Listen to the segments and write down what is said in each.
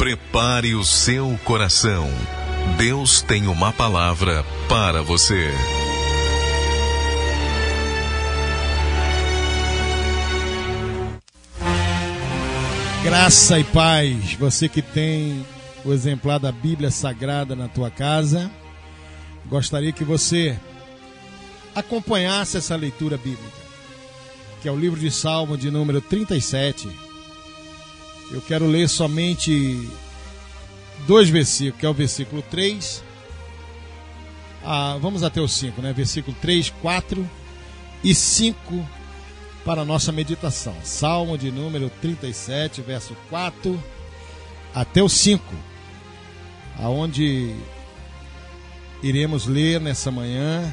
Prepare o seu coração. Deus tem uma palavra para você. Graça e paz, você que tem o exemplar da Bíblia Sagrada na tua casa, gostaria que você acompanhasse essa leitura bíblica, que é o livro de Salmo de número 37. Eu quero ler somente dois versículos, que é o versículo 3. Ah, vamos até o 5, né? Versículo 3, 4 e 5 para a nossa meditação. Salmo de número 37, verso 4 até o 5, aonde iremos ler nessa manhã,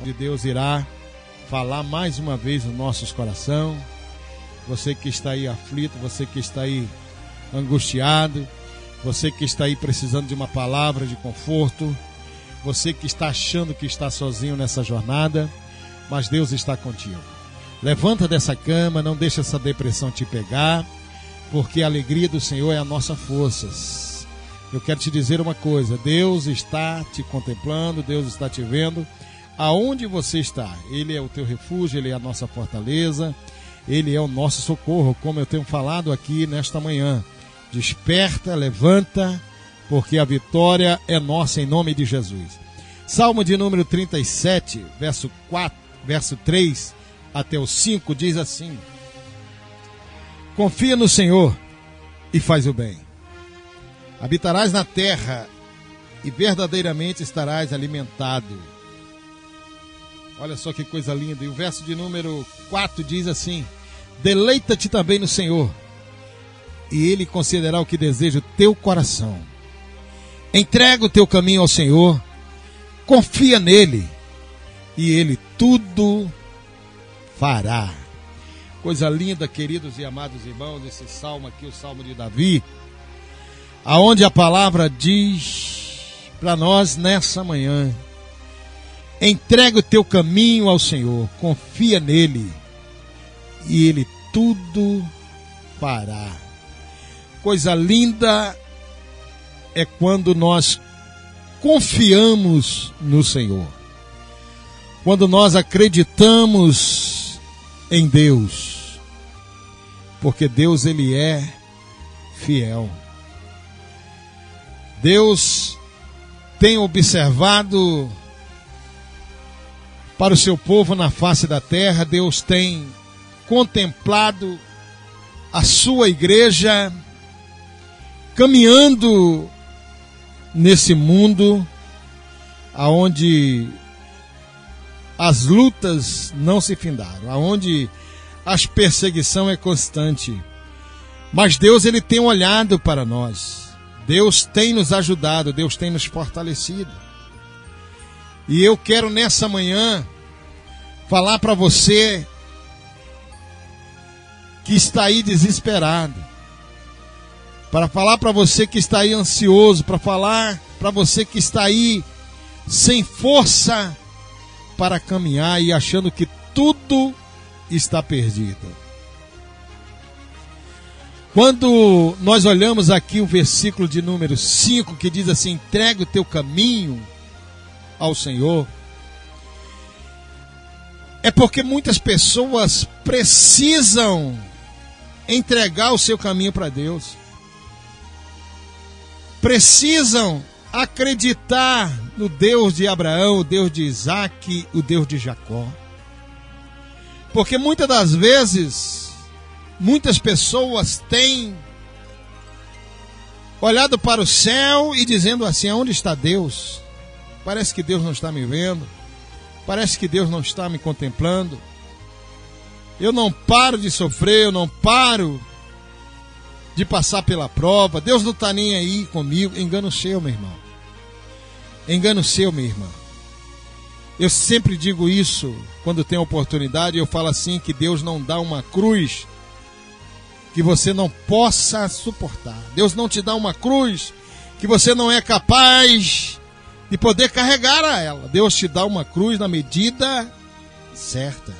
onde Deus irá falar mais uma vez nos nossos corações. Você que está aí aflito, você que está aí angustiado, você que está aí precisando de uma palavra de conforto, você que está achando que está sozinho nessa jornada, mas Deus está contigo. Levanta dessa cama, não deixa essa depressão te pegar, porque a alegria do Senhor é a nossa força. Eu quero te dizer uma coisa: Deus está te contemplando, Deus está te vendo. Aonde você está, Ele é o teu refúgio, Ele é a nossa fortaleza, Ele é o nosso socorro, como eu tenho falado aqui nesta manhã. Desperta, levanta, porque a vitória é nossa em nome de Jesus. Salmo de número 37, verso 4, verso 3 até o 5 diz assim: Confia no Senhor e faz o bem. Habitarás na terra e verdadeiramente estarás alimentado. Olha só que coisa linda. E o verso de número 4 diz assim: Deleita-te também no Senhor, e Ele concederá o que deseja o teu coração. Entrega o teu caminho ao Senhor, confia nele, e Ele tudo fará. Coisa linda, queridos e amados irmãos, esse salmo aqui, o salmo de Davi, aonde a palavra diz para nós nessa manhã: entrega o teu caminho ao Senhor, confia nele, e ele tudo fará. Coisa linda é quando nós confiamos no Senhor. Quando nós acreditamos em Deus. Porque Deus ele é fiel. Deus tem observado para o seu povo na face da terra, Deus tem contemplado a sua igreja caminhando nesse mundo aonde as lutas não se findaram, aonde as perseguição é constante. Mas Deus ele tem olhado para nós. Deus tem nos ajudado, Deus tem nos fortalecido. E eu quero nessa manhã falar para você que está aí desesperado, para falar para você que está aí ansioso, para falar para você que está aí sem força para caminhar e achando que tudo está perdido. Quando nós olhamos aqui o versículo de número 5 que diz assim: entrega o teu caminho ao Senhor, é porque muitas pessoas precisam entregar o seu caminho para Deus, precisam acreditar no Deus de Abraão, o Deus de Isaac, o Deus de Jacó. Porque muitas das vezes, muitas pessoas têm olhado para o céu e dizendo assim: onde está Deus? Parece que Deus não está me vendo, parece que Deus não está me contemplando. Eu não paro de sofrer, eu não paro de passar pela prova. Deus não está nem aí comigo. Engano seu, meu irmão. Engano seu, minha irmã. Eu sempre digo isso quando tenho oportunidade. Eu falo assim: que Deus não dá uma cruz que você não possa suportar. Deus não te dá uma cruz que você não é capaz de poder carregar a ela. Deus te dá uma cruz na medida certa.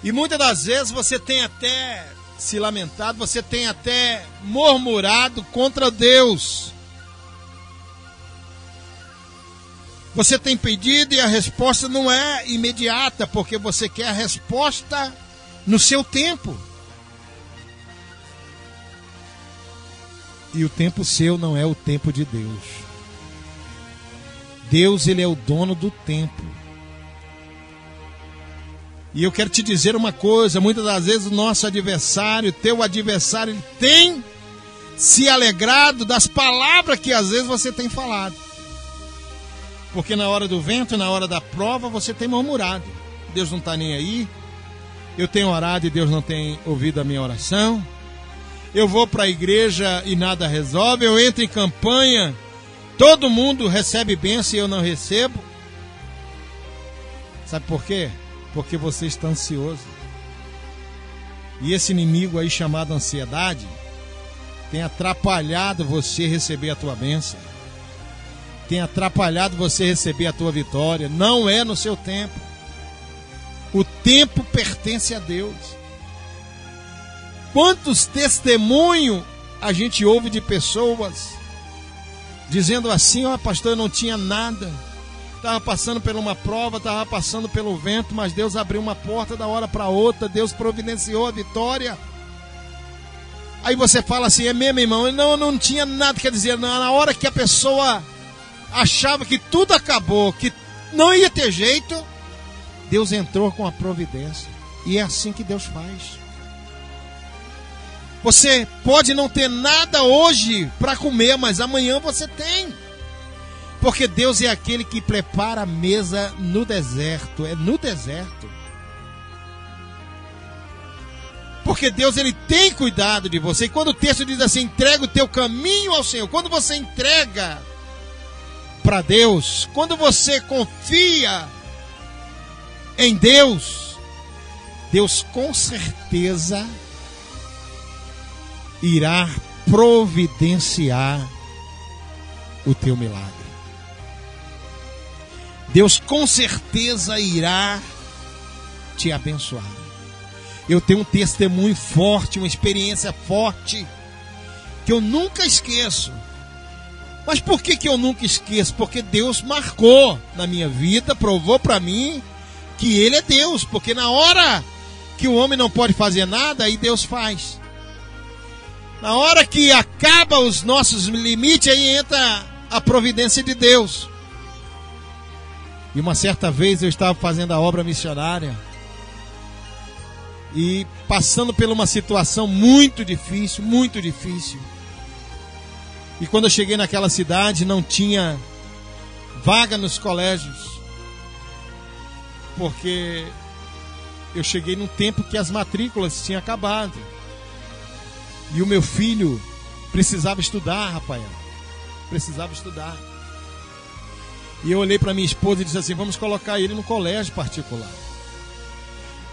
E muitas das vezes você tem até se lamentado, você tem até murmurado contra Deus. Você tem pedido e a resposta não é imediata, porque você quer a resposta no seu tempo. E o tempo seu não é o tempo de Deus. Deus, ele é o dono do tempo. E eu quero te dizer uma coisa: muitas das vezes o nosso adversário, teu adversário, ele tem se alegrado das palavras que às vezes você tem falado. Porque na hora do vento, na hora da prova, você tem murmurado. Deus não está nem aí. Eu tenho orado e Deus não tem ouvido a minha oração. Eu vou para a igreja e nada resolve. Eu entro em campanha, todo mundo recebe bênção e eu não recebo. Sabe por quê? porque você está ansioso. E esse inimigo aí chamado ansiedade tem atrapalhado você receber a tua bênção. Tem atrapalhado você receber a tua vitória. Não é no seu tempo. O tempo pertence a Deus. Quantos testemunhos a gente ouve de pessoas dizendo assim: ó, oh, pastor, eu não tinha nada estava passando por uma prova, estava passando pelo vento, mas Deus abriu uma porta da hora para outra, Deus providenciou a vitória. Aí você fala assim, é mesmo, irmão? Não, não tinha nada, quer dizer, na hora que a pessoa achava que tudo acabou, que não ia ter jeito, Deus entrou com a providência. E é assim que Deus faz. Você pode não ter nada hoje para comer, mas amanhã você tem. Porque Deus é aquele que prepara a mesa no deserto, é no deserto. Porque Deus ele tem cuidado de você. E quando o texto diz assim, entrega o teu caminho ao Senhor, quando você entrega para Deus, quando você confia em Deus, Deus com certeza irá providenciar o teu milagre. Deus com certeza irá te abençoar. Eu tenho um testemunho forte, uma experiência forte, que eu nunca esqueço. Mas por que, que eu nunca esqueço? Porque Deus marcou na minha vida, provou para mim que Ele é Deus. Porque na hora que o homem não pode fazer nada, aí Deus faz. Na hora que acaba os nossos limites, aí entra a providência de Deus. E uma certa vez eu estava fazendo a obra missionária e passando por uma situação muito difícil, muito difícil. E quando eu cheguei naquela cidade, não tinha vaga nos colégios, porque eu cheguei num tempo que as matrículas tinham acabado. E o meu filho precisava estudar, Rafael. Precisava estudar. E eu olhei para minha esposa e disse assim: vamos colocar ele no colégio particular.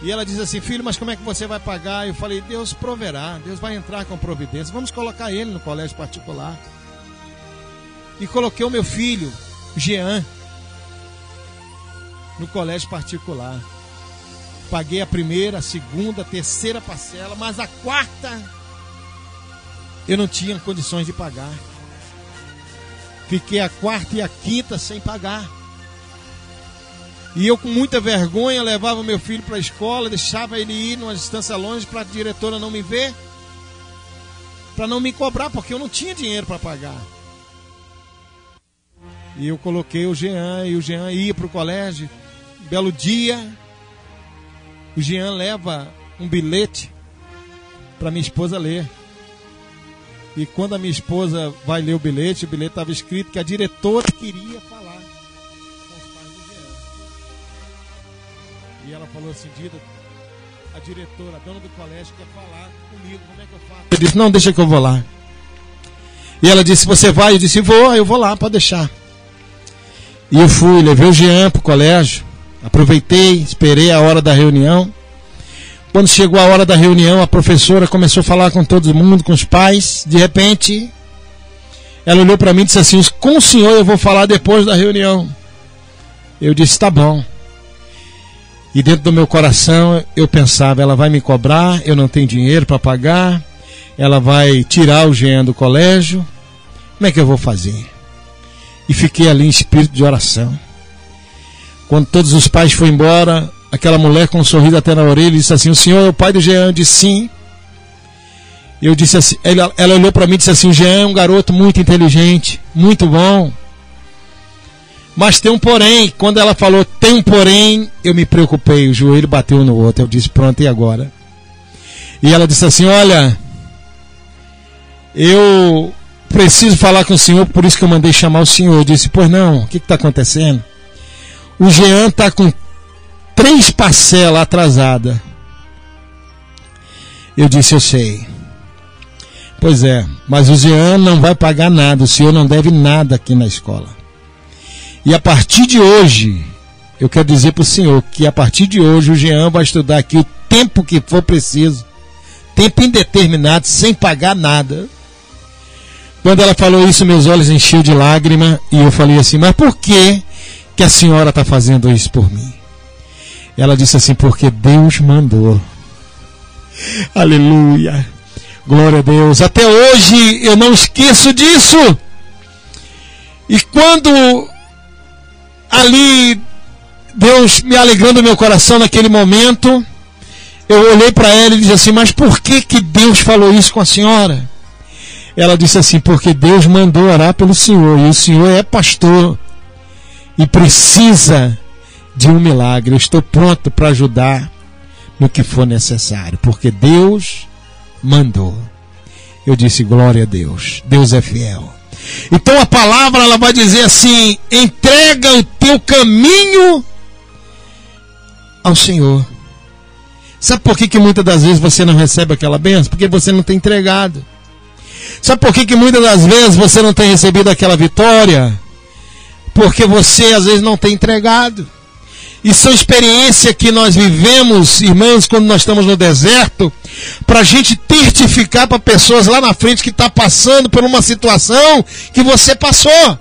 E ela disse assim: filho, mas como é que você vai pagar? Eu falei: Deus proverá, Deus vai entrar com providência. Vamos colocar ele no colégio particular. E coloquei o meu filho, Jean, no colégio particular. Paguei a primeira, a segunda, a terceira parcela, mas a quarta eu não tinha condições de pagar. Fiquei a quarta e a quinta sem pagar. E eu, com muita vergonha, levava meu filho para a escola, deixava ele ir numa distância longe para a diretora não me ver, para não me cobrar, porque eu não tinha dinheiro para pagar. E eu coloquei o Jean, e o Jean ia para o colégio. belo dia, o Jean leva um bilhete para minha esposa ler. E quando a minha esposa vai ler o bilhete, o bilhete estava escrito que a diretora queria falar com os pais do Jean. E ela falou assim, Dida, a diretora, a dona do colégio quer falar comigo, como é que eu faço? Eu disse, não, deixa que eu vou lá. E ela disse, você vai? Eu disse, vou, eu vou lá, pode deixar. E eu fui, levei o Jean para o colégio, aproveitei, esperei a hora da reunião. Quando chegou a hora da reunião, a professora começou a falar com todo mundo, com os pais. De repente, ela olhou para mim e disse assim: Com o senhor eu vou falar depois da reunião. Eu disse: Tá bom. E dentro do meu coração eu pensava, ela vai me cobrar, eu não tenho dinheiro para pagar, ela vai tirar o Jean do colégio, como é que eu vou fazer? E fiquei ali em espírito de oração. Quando todos os pais foram embora, aquela mulher com um sorriso até na orelha disse assim: O senhor é o pai do Jean? Eu disse sim. Eu disse assim, ela, ela olhou para mim e disse assim: O Jean é um garoto muito inteligente, muito bom. Mas tem um porém. Quando ela falou tem um porém, eu me preocupei. O joelho bateu no outro. Eu disse: Pronto, e agora? E ela disse assim: Olha, eu preciso falar com o senhor, por isso que eu mandei chamar o senhor. Eu disse: Pois não, o que está acontecendo? O Jean está com três parcelas atrasadas. Eu disse: Eu sei. Pois é, mas o Jean não vai pagar nada, o senhor não deve nada aqui na escola. E a partir de hoje, eu quero dizer para o senhor que a partir de hoje o Jean vai estudar aqui o tempo que for preciso, tempo indeterminado, sem pagar nada. Quando ela falou isso, meus olhos enchiam de lágrima e eu falei assim: Mas por que, que a senhora está fazendo isso por mim? Ela disse assim: Porque Deus mandou. Aleluia. Glória a Deus. Até hoje eu não esqueço disso. E quando ali Deus me alegrando meu coração naquele momento, eu olhei para ela e disse assim: "Mas por que que Deus falou isso com a senhora?" Ela disse assim: "Porque Deus mandou orar pelo Senhor e o Senhor é pastor e precisa de um milagre. Eu estou pronto para ajudar no que for necessário, porque Deus mandou. Eu disse glória a Deus. Deus é fiel. Então a palavra ela vai dizer assim: entrega o teu caminho ao Senhor. Sabe por que, que muitas das vezes você não recebe aquela benção? Porque você não tem entregado. Sabe por que, que muitas das vezes você não tem recebido aquela vitória? Porque você às vezes não tem entregado. Isso é experiência que nós vivemos, irmãos, quando nós estamos no deserto, para a gente testificar para pessoas lá na frente que está passando por uma situação que você passou.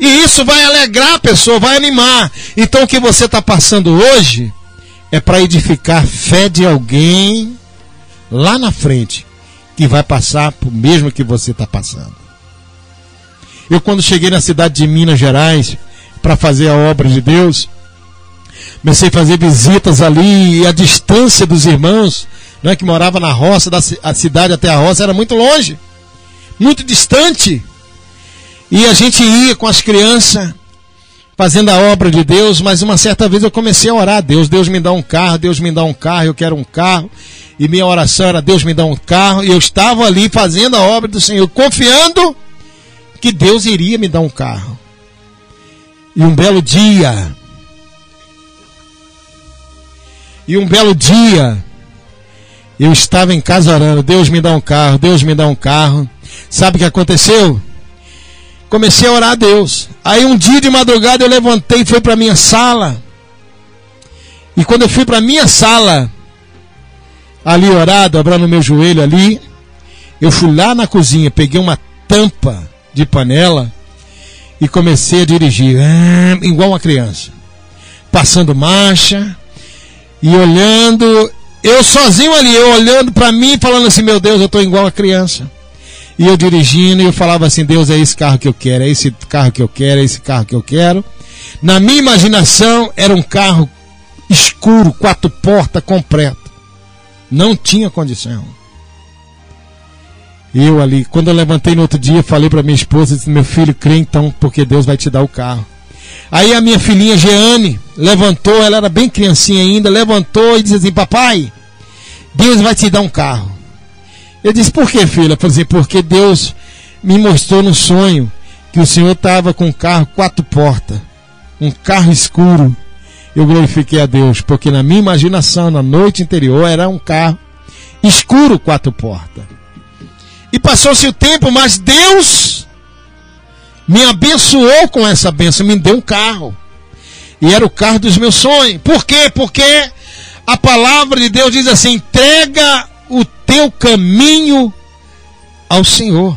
E isso vai alegrar a pessoa, vai animar. Então o que você está passando hoje é para edificar fé de alguém lá na frente que vai passar por mesmo que você está passando. Eu quando cheguei na cidade de Minas Gerais para fazer a obra de Deus, comecei a fazer visitas ali e a distância dos irmãos, né, que morava na roça, da a cidade até a roça era muito longe, muito distante. E a gente ia com as crianças fazendo a obra de Deus, mas uma certa vez eu comecei a orar, Deus, Deus me dá um carro, Deus me dá um carro, eu quero um carro. E minha oração era Deus me dá um carro, e eu estava ali fazendo a obra do Senhor, confiando que Deus iria me dar um carro. E um belo dia, e um belo dia, eu estava em casa orando, Deus me dá um carro, Deus me dá um carro. Sabe o que aconteceu? Comecei a orar a Deus. Aí um dia de madrugada eu levantei e fui para minha sala. E quando eu fui para minha sala, ali orado, dobrando meu joelho ali, eu fui lá na cozinha, peguei uma tampa de panela e comecei a dirigir, ah, igual uma criança, passando marcha, e olhando, eu sozinho ali, eu olhando para mim, falando assim: Meu Deus, eu estou igual a criança. E eu dirigindo, e eu falava assim: Deus, é esse carro que eu quero, é esse carro que eu quero, é esse carro que eu quero. Na minha imaginação, era um carro escuro, quatro portas, completo. Não tinha condição. Eu ali, quando eu levantei no outro dia, falei para minha esposa: disse, Meu filho, crê então, porque Deus vai te dar o carro. Aí a minha filhinha Jeane levantou, ela era bem criancinha ainda, levantou e disse assim: Papai, Deus vai te dar um carro. Eu disse: Por que, filha? Falei assim: Porque Deus me mostrou no sonho que o Senhor estava com um carro quatro portas, um carro escuro. Eu glorifiquei a Deus, porque na minha imaginação, na noite anterior, era um carro escuro, quatro portas. E passou-se o tempo, mas Deus me abençoou com essa benção, me deu um carro. E era o carro dos meus sonhos. Por quê? Porque a palavra de Deus diz assim: entrega o teu caminho ao Senhor.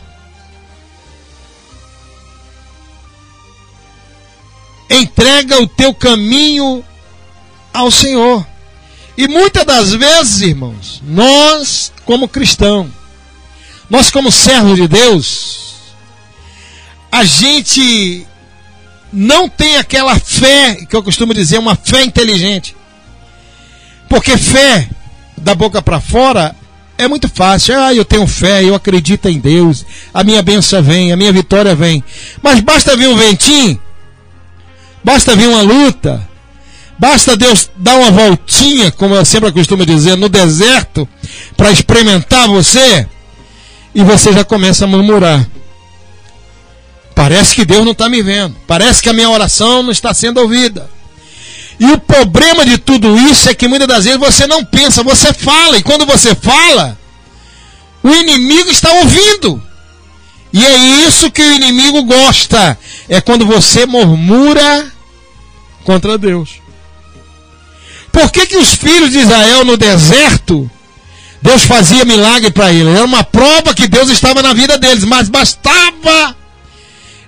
Entrega o teu caminho ao Senhor. E muitas das vezes, irmãos, nós, como cristão, nós, como servos de Deus, a gente não tem aquela fé, que eu costumo dizer, uma fé inteligente. Porque fé, da boca para fora, é muito fácil. Ah, eu tenho fé, eu acredito em Deus, a minha bênção vem, a minha vitória vem. Mas basta vir um ventinho, basta vir uma luta, basta Deus dar uma voltinha, como eu sempre costumo dizer, no deserto, para experimentar você, e você já começa a murmurar. Parece que Deus não está me vendo. Parece que a minha oração não está sendo ouvida. E o problema de tudo isso é que muitas das vezes você não pensa, você fala. E quando você fala, o inimigo está ouvindo. E é isso que o inimigo gosta. É quando você murmura contra Deus. Por que, que os filhos de Israel no deserto, Deus fazia milagre para eles? Era uma prova que Deus estava na vida deles, mas bastava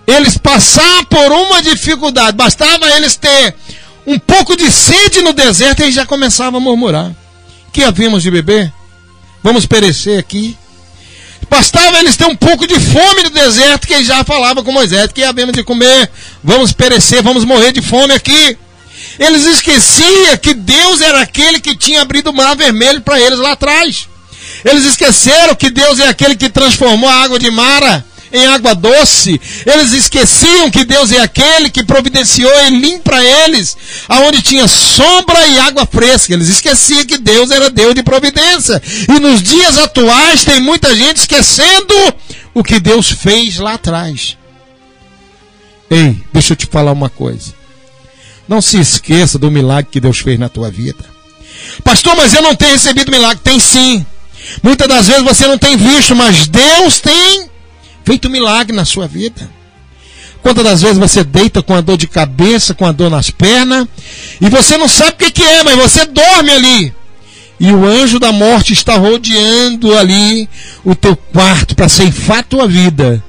eles passar por uma dificuldade, bastava eles ter um pouco de sede no deserto e já começavam a murmurar. Que havíamos de beber? Vamos perecer aqui. Bastava eles ter um pouco de fome no deserto que já falavam com Moisés, que havíamos de comer, vamos perecer, vamos morrer de fome aqui. Eles esqueciam que Deus era aquele que tinha abrido o mar vermelho para eles lá atrás. Eles esqueceram que Deus é aquele que transformou a água de Mara em água doce. Eles esqueciam que Deus é aquele que providenciou Elim para eles, aonde tinha sombra e água fresca. Eles esqueciam que Deus era Deus de providência. E nos dias atuais tem muita gente esquecendo o que Deus fez lá atrás. Ei, deixa eu te falar uma coisa. Não se esqueça do milagre que Deus fez na tua vida. Pastor, mas eu não tenho recebido milagre. Tem sim. Muitas das vezes você não tem visto, mas Deus tem feito milagre na sua vida. Quantas das vezes você deita com a dor de cabeça, com a dor nas pernas, e você não sabe o que, que é, mas você dorme ali. E o anjo da morte está rodeando ali o teu quarto para ceifar a tua vida.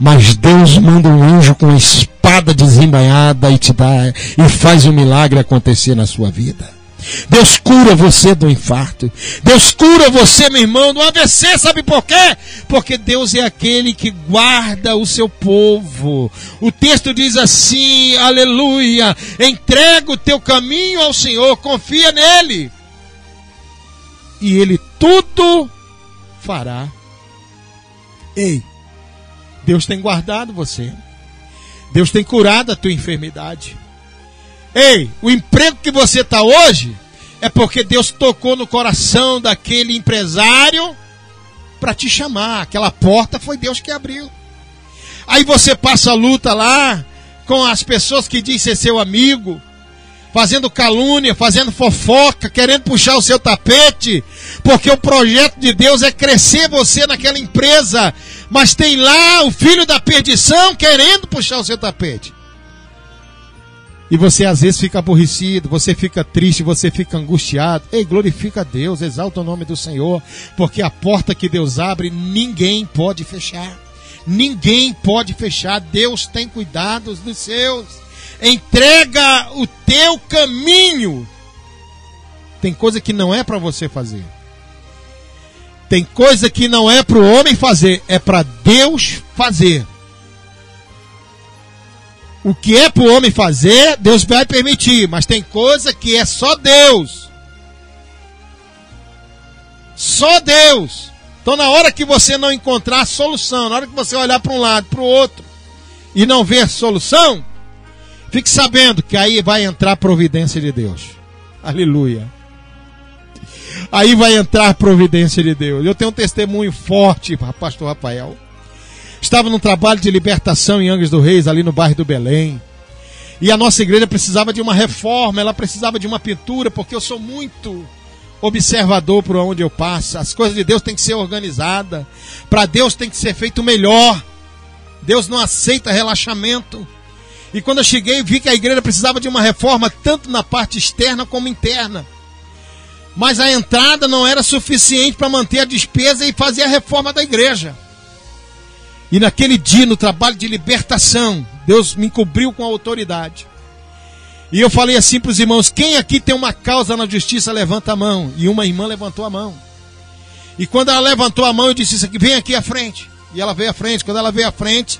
Mas Deus manda um anjo com a espada desembainhada e te dá e faz o milagre acontecer na sua vida. Deus cura você do infarto. Deus cura você, meu irmão, do AVC. Sabe por quê? Porque Deus é aquele que guarda o seu povo. O texto diz assim: Aleluia. Entrega o teu caminho ao Senhor, confia nele. E ele tudo fará. Ei, Deus tem guardado você. Deus tem curado a tua enfermidade. Ei, o emprego que você está hoje é porque Deus tocou no coração daquele empresário para te chamar. Aquela porta foi Deus que abriu. Aí você passa a luta lá com as pessoas que dizem ser seu amigo, fazendo calúnia, fazendo fofoca, querendo puxar o seu tapete, porque o projeto de Deus é crescer você naquela empresa, mas tem lá o filho da perdição querendo puxar o seu tapete. E você às vezes fica aborrecido, você fica triste, você fica angustiado. Ei, glorifica a Deus, exalta o nome do Senhor, porque a porta que Deus abre, ninguém pode fechar. Ninguém pode fechar. Deus tem cuidados dos seus. Entrega o teu caminho. Tem coisa que não é para você fazer. Tem coisa que não é para o homem fazer, é para Deus fazer. O que é para o homem fazer, Deus vai permitir, mas tem coisa que é só Deus. Só Deus. Então, na hora que você não encontrar solução, na hora que você olhar para um lado, para o outro, e não ver solução, fique sabendo que aí vai entrar a providência de Deus. Aleluia. Aí vai entrar a providência de Deus. Eu tenho um testemunho forte, pastor Rafael. Estava num trabalho de libertação em Angra do Reis, ali no bairro do Belém. E a nossa igreja precisava de uma reforma, ela precisava de uma pintura, porque eu sou muito observador por onde eu passo. As coisas de Deus têm que ser organizadas. Para Deus tem que ser feito melhor. Deus não aceita relaxamento. E quando eu cheguei, vi que a igreja precisava de uma reforma, tanto na parte externa como interna. Mas a entrada não era suficiente para manter a despesa e fazer a reforma da igreja. E naquele dia, no trabalho de libertação, Deus me encobriu com a autoridade. E eu falei assim para os irmãos: quem aqui tem uma causa na justiça, levanta a mão. E uma irmã levantou a mão. E quando ela levantou a mão, eu disse isso aqui: vem aqui à frente. E ela veio à frente. Quando ela veio à frente,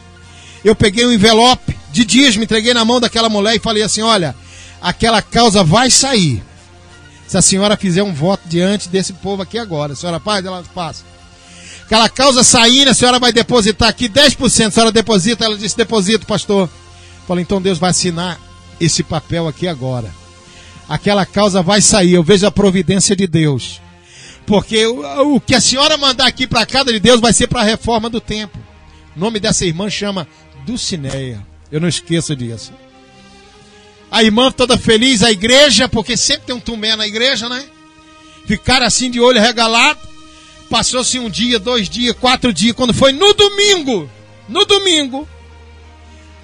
eu peguei um envelope de me entreguei na mão daquela mulher e falei assim: olha, aquela causa vai sair. Se a senhora fizer um voto diante desse povo aqui agora, a senhora faz, ela passa. Aquela causa saindo, a senhora vai depositar aqui 10%, a senhora deposita, ela disse: deposito, pastor. Falei, então Deus vai assinar esse papel aqui agora. Aquela causa vai sair, eu vejo a providência de Deus. Porque o, o que a senhora mandar aqui para a casa de Deus vai ser para a reforma do templo. O nome dessa irmã chama Dulcineia. Eu não esqueço disso. A irmã toda feliz, a igreja, porque sempre tem um tumé na igreja, né? Ficaram assim de olho regalado. Passou-se um dia, dois dias, quatro dias. Quando foi no domingo, no domingo,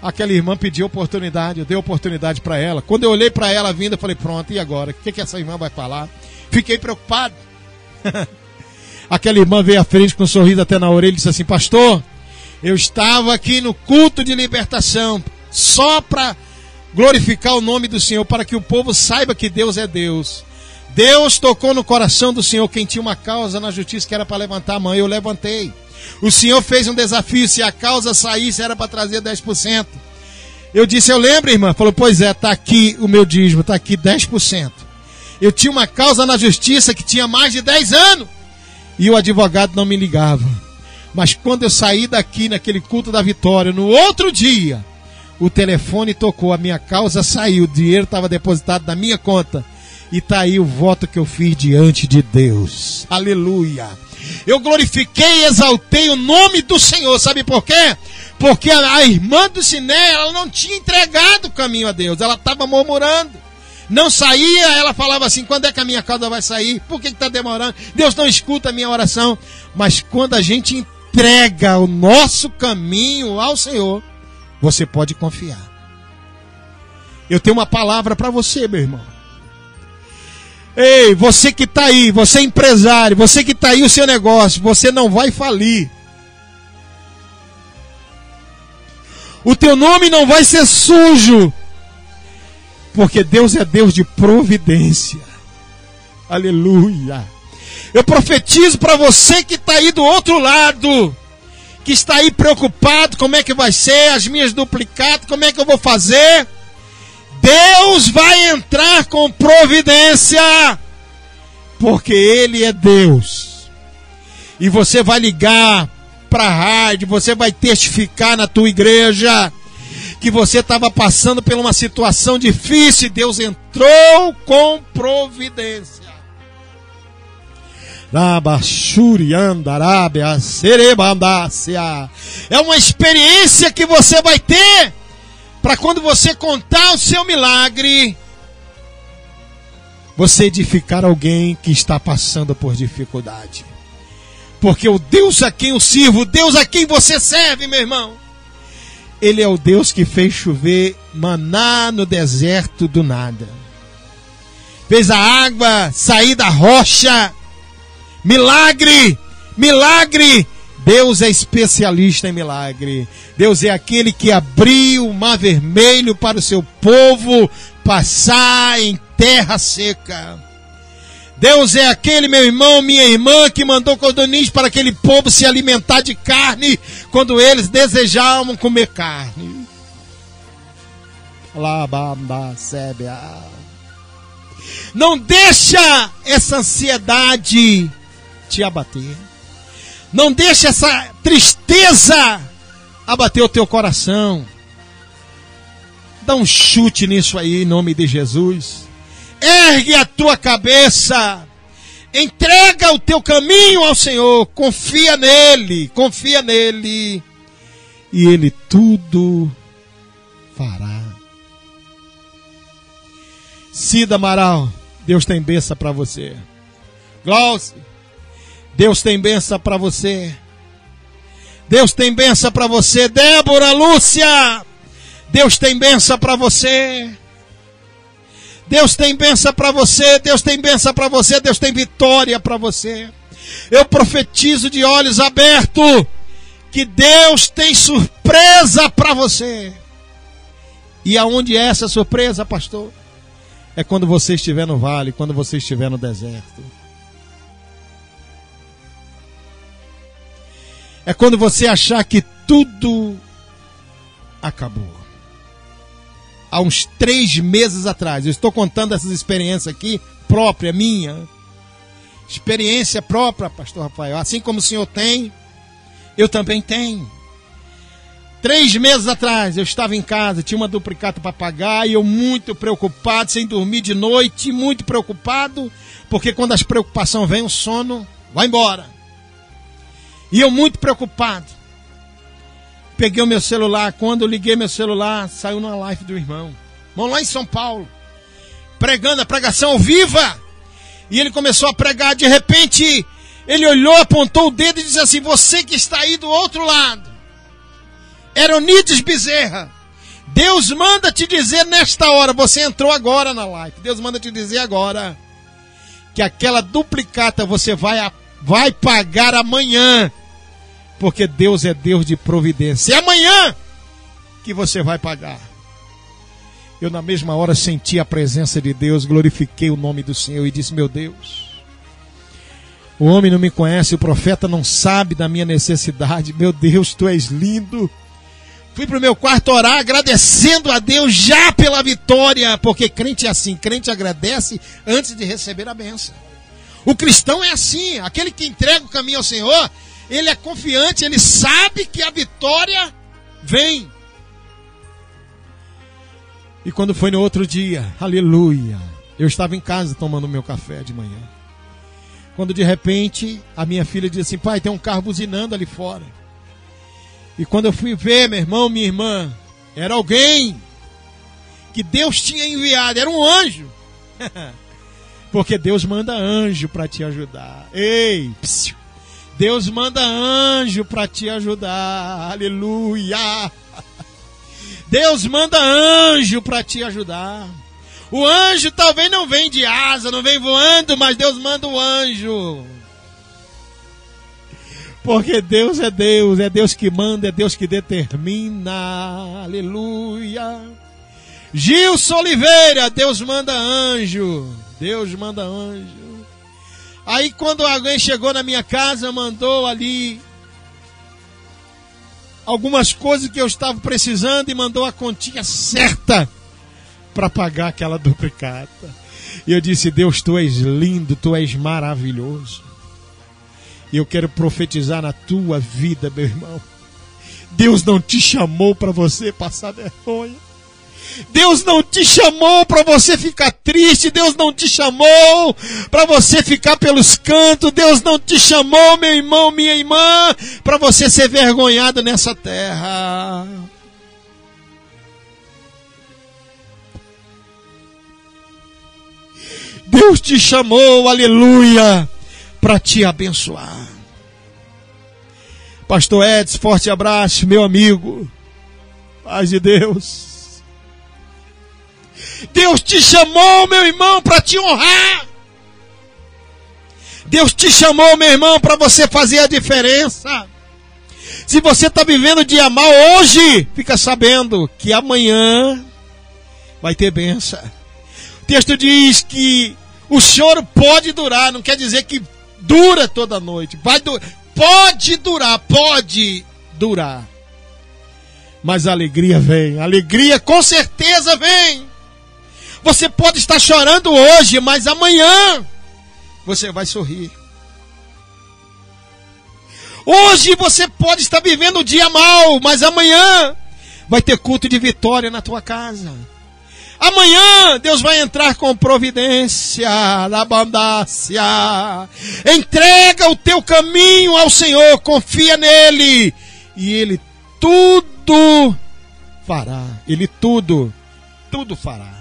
aquela irmã pediu oportunidade, eu dei oportunidade para ela. Quando eu olhei para ela vindo, eu falei: pronto, e agora? O que, que essa irmã vai falar? Fiquei preocupado. aquela irmã veio à frente com um sorriso até na orelha e disse assim: Pastor, eu estava aqui no culto de libertação só para glorificar o nome do Senhor, para que o povo saiba que Deus é Deus. Deus tocou no coração do Senhor quem tinha uma causa na justiça que era para levantar a mão, eu levantei. O Senhor fez um desafio, se a causa saísse era para trazer 10%. Eu disse, eu lembro, irmã. Falou, pois é, está aqui o meu dízimo, está aqui 10%. Eu tinha uma causa na justiça que tinha mais de 10 anos. E o advogado não me ligava. Mas quando eu saí daqui naquele culto da vitória, no outro dia, o telefone tocou, a minha causa saiu, o dinheiro estava depositado na minha conta. E está aí o voto que eu fiz diante de Deus. Aleluia. Eu glorifiquei e exaltei o nome do Senhor. Sabe por quê? Porque a, irmã do Siné, ela não tinha entregado o caminho a Deus. Ela estava murmurando. Não saía, ela falava assim: quando é que a minha causa vai sair? Por que está demorando? Deus não escuta a minha oração. Mas quando a gente entrega o nosso caminho ao Senhor, você pode confiar. Eu tenho uma palavra para você, meu irmão. Ei, você que está aí, você é empresário, você que está aí o seu negócio, você não vai falir. O teu nome não vai ser sujo, porque Deus é Deus de providência. Aleluia. Eu profetizo para você que está aí do outro lado, que está aí preocupado, como é que vai ser, as minhas duplicadas, como é que eu vou fazer? Deus vai entrar com providência, porque Ele é Deus. E você vai ligar para a rádio, você vai testificar na tua igreja que você estava passando por uma situação difícil e Deus entrou com providência. É uma experiência que você vai ter para quando você contar o seu milagre, você edificar alguém que está passando por dificuldade. Porque o Deus a quem eu sirvo, o Deus a quem você serve, meu irmão, Ele é o Deus que fez chover maná no deserto do nada. Fez a água sair da rocha. Milagre! Milagre! Deus é especialista em milagre. Deus é aquele que abriu o mar vermelho para o seu povo passar em terra seca. Deus é aquele, meu irmão, minha irmã, que mandou cordonis para aquele povo se alimentar de carne quando eles desejavam comer carne. Não deixa essa ansiedade te abater. Não deixe essa tristeza abater o teu coração. Dá um chute nisso aí, em nome de Jesus. Ergue a tua cabeça. Entrega o teu caminho ao Senhor. Confia nele. Confia nele. E ele tudo fará. Cida Amaral, Deus tem benção para você. Glaucio, Deus tem benção para você. Deus tem benção para você. Débora, Lúcia. Deus tem benção para você. Deus tem benção para você. Deus tem benção para você. Deus tem vitória para você. Eu profetizo de olhos abertos que Deus tem surpresa para você. E aonde é essa surpresa, pastor? é quando você estiver no vale, quando você estiver no deserto. É quando você achar que tudo acabou. Há uns três meses atrás, eu estou contando essas experiências aqui, própria, minha. Experiência própria, Pastor Rafael. Assim como o senhor tem, eu também tenho. Três meses atrás eu estava em casa, tinha uma duplicata para pagar e eu muito preocupado, sem dormir de noite, muito preocupado, porque quando as preocupações vêm, o sono vai embora. E eu muito preocupado. Peguei o meu celular, quando eu liguei meu celular, saiu na live do irmão. Irmão lá em São Paulo, pregando a pregação viva. E ele começou a pregar, de repente, ele olhou, apontou o dedo e disse assim: Você que está aí do outro lado Eronides Bezerra. Deus manda te dizer nesta hora, você entrou agora na live. Deus manda te dizer agora que aquela duplicata você vai, vai pagar amanhã. Porque Deus é Deus de providência. É amanhã que você vai pagar. Eu, na mesma hora, senti a presença de Deus, glorifiquei o nome do Senhor e disse: Meu Deus, o homem não me conhece, o profeta não sabe da minha necessidade. Meu Deus, tu és lindo. Fui pro meu quarto orar, agradecendo a Deus já pela vitória, porque crente é assim, crente agradece antes de receber a benção. O cristão é assim, aquele que entrega o caminho ao Senhor, ele é confiante, ele sabe que a vitória vem. E quando foi no outro dia, aleluia, eu estava em casa tomando meu café de manhã. Quando de repente a minha filha disse assim: pai, tem um carro buzinando ali fora. E quando eu fui ver, meu irmão, minha irmã, era alguém que Deus tinha enviado, era um anjo. Porque Deus manda anjo para te ajudar. Ei, psiu. Deus manda anjo para te ajudar. Aleluia. Deus manda anjo para te ajudar. O anjo talvez não vem de asa, não vem voando, mas Deus manda o anjo porque Deus é Deus, é Deus que manda, é Deus que determina. Aleluia. Gilson Oliveira, Deus manda anjo. Deus manda anjo. Aí quando alguém chegou na minha casa, mandou ali algumas coisas que eu estava precisando e mandou a continha certa para pagar aquela duplicata. E eu disse: Deus, tu és lindo, tu és maravilhoso. E eu quero profetizar na tua vida, meu irmão. Deus não te chamou para você passar vergonha. Deus não te chamou para você ficar triste, Deus não te chamou para você ficar pelos cantos, Deus não te chamou, meu irmão, minha irmã, para você ser vergonhado nessa terra. Deus te chamou, aleluia, para te abençoar. Pastor Edson, forte abraço, meu amigo. Paz de Deus. Deus te chamou, meu irmão, para te honrar. Deus te chamou, meu irmão, para você fazer a diferença. Se você está vivendo dia mal hoje, fica sabendo que amanhã vai ter benção. O texto diz que o choro pode durar, não quer dizer que dura toda noite. Vai du pode durar, pode durar. Mas a alegria vem, a alegria com certeza vem. Você pode estar chorando hoje, mas amanhã você vai sorrir. Hoje você pode estar vivendo um dia mal, mas amanhã vai ter culto de vitória na tua casa. Amanhã Deus vai entrar com providência, abundância. Entrega o teu caminho ao Senhor, confia nele e ele tudo fará. Ele tudo, tudo fará.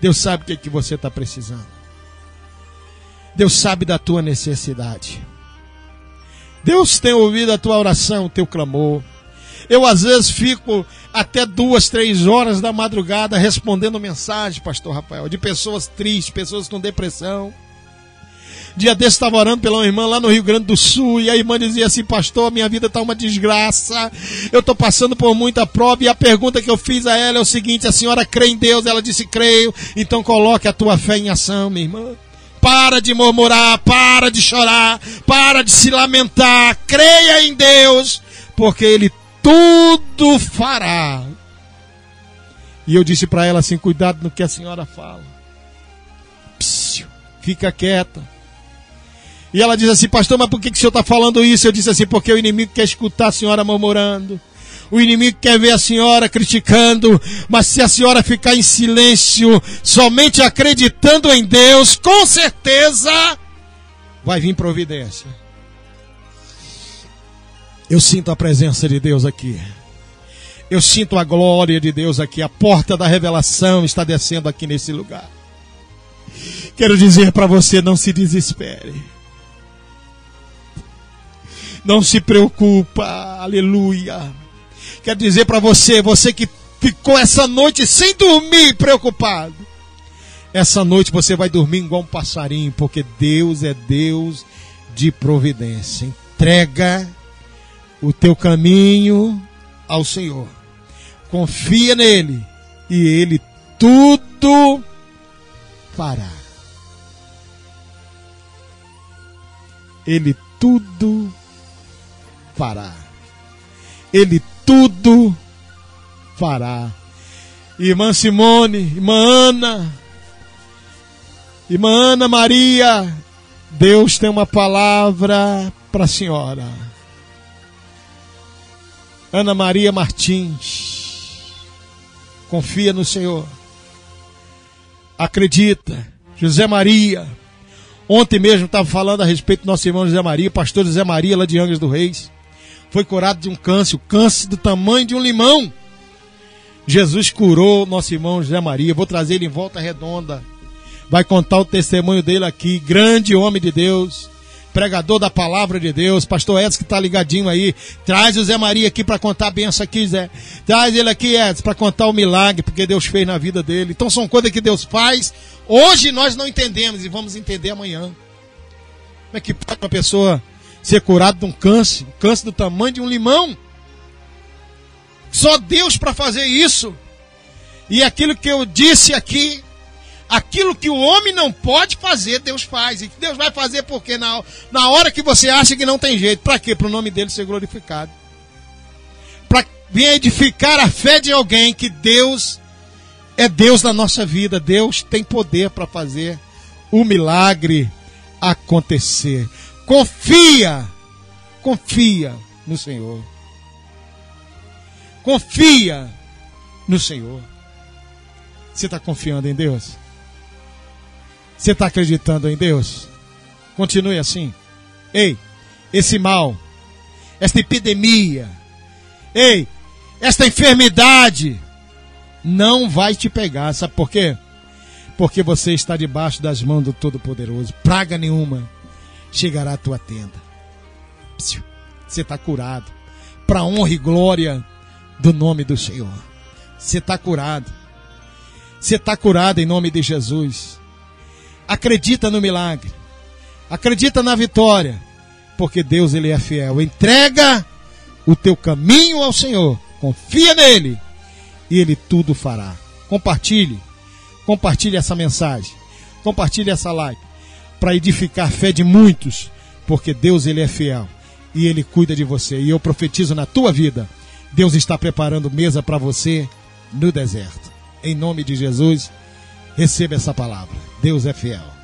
Deus sabe o que, é que você está precisando. Deus sabe da tua necessidade. Deus tem ouvido a tua oração, o teu clamor. Eu às vezes fico até duas, três horas da madrugada respondendo mensagem, pastor Rafael, de pessoas tristes, pessoas com depressão. Dia desse estava orando pela uma irmã lá no Rio Grande do Sul e a irmã dizia assim: Pastor, minha vida está uma desgraça, eu estou passando por muita prova. E a pergunta que eu fiz a ela é o seguinte: A senhora crê em Deus? Ela disse: Creio. Então coloque a tua fé em ação, minha irmã. Para de murmurar, para de chorar, para de se lamentar. Creia em Deus, porque Ele tudo fará. E eu disse para ela assim: Cuidado no que a senhora fala. Psiu, fica quieta. E ela diz assim, pastor, mas por que, que o senhor está falando isso? Eu disse assim, porque o inimigo quer escutar a senhora murmurando. O inimigo quer ver a senhora criticando, mas se a senhora ficar em silêncio, somente acreditando em Deus, com certeza vai vir providência. Eu sinto a presença de Deus aqui. Eu sinto a glória de Deus aqui. A porta da revelação está descendo aqui nesse lugar. Quero dizer para você: não se desespere. Não se preocupa. Aleluia. Quero dizer para você: você que ficou essa noite sem dormir, preocupado. Essa noite você vai dormir igual um passarinho, porque Deus é Deus de providência. Entrega o teu caminho ao Senhor. Confia nele e ele tudo fará. Ele tudo fará. Ele tudo fará. Irmã Simone, irmã Ana, irmã Ana Maria, Deus tem uma palavra para a senhora. Ana Maria Martins, confia no Senhor, acredita. José Maria, ontem mesmo estava falando a respeito do nosso irmão José Maria, pastor José Maria, lá de Angra do Reis foi curado de um câncer, câncer do tamanho de um limão. Jesus curou nosso irmão José Maria. Vou trazer ele em volta redonda. Vai contar o testemunho dele aqui. Grande homem de Deus, pregador da palavra de Deus. Pastor Edson que está ligadinho aí. Traz o Zé Maria aqui para contar a benção aqui, Zé. Traz ele aqui, Edson, para contar o milagre porque Deus fez na vida dele. Então são coisas que Deus faz. Hoje nós não entendemos e vamos entender amanhã. Como é que pode uma pessoa ser curado de um câncer, um câncer do tamanho de um limão. Só Deus para fazer isso. E aquilo que eu disse aqui, aquilo que o homem não pode fazer, Deus faz. E Deus vai fazer porque na, na hora que você acha que não tem jeito, para quê? Para o nome dele ser glorificado. Para vir edificar a fé de alguém que Deus é Deus na nossa vida. Deus tem poder para fazer o milagre acontecer. Confia, confia no Senhor. Confia no Senhor. Você está confiando em Deus? Você está acreditando em Deus? Continue assim. Ei, esse mal, esta epidemia, ei, esta enfermidade não vai te pegar. Sabe por quê? Porque você está debaixo das mãos do Todo-Poderoso. Praga nenhuma chegará à tua tenda. Você está curado. Para honra e glória do nome do Senhor. Você está curado. Você está curado em nome de Jesus. Acredita no milagre. Acredita na vitória. Porque Deus ele é fiel. Entrega o teu caminho ao Senhor. Confia nele. E ele tudo fará. Compartilhe. Compartilhe essa mensagem. Compartilhe essa live para edificar a fé de muitos, porque Deus ele é fiel e ele cuida de você. E eu profetizo na tua vida, Deus está preparando mesa para você no deserto. Em nome de Jesus, receba essa palavra. Deus é fiel.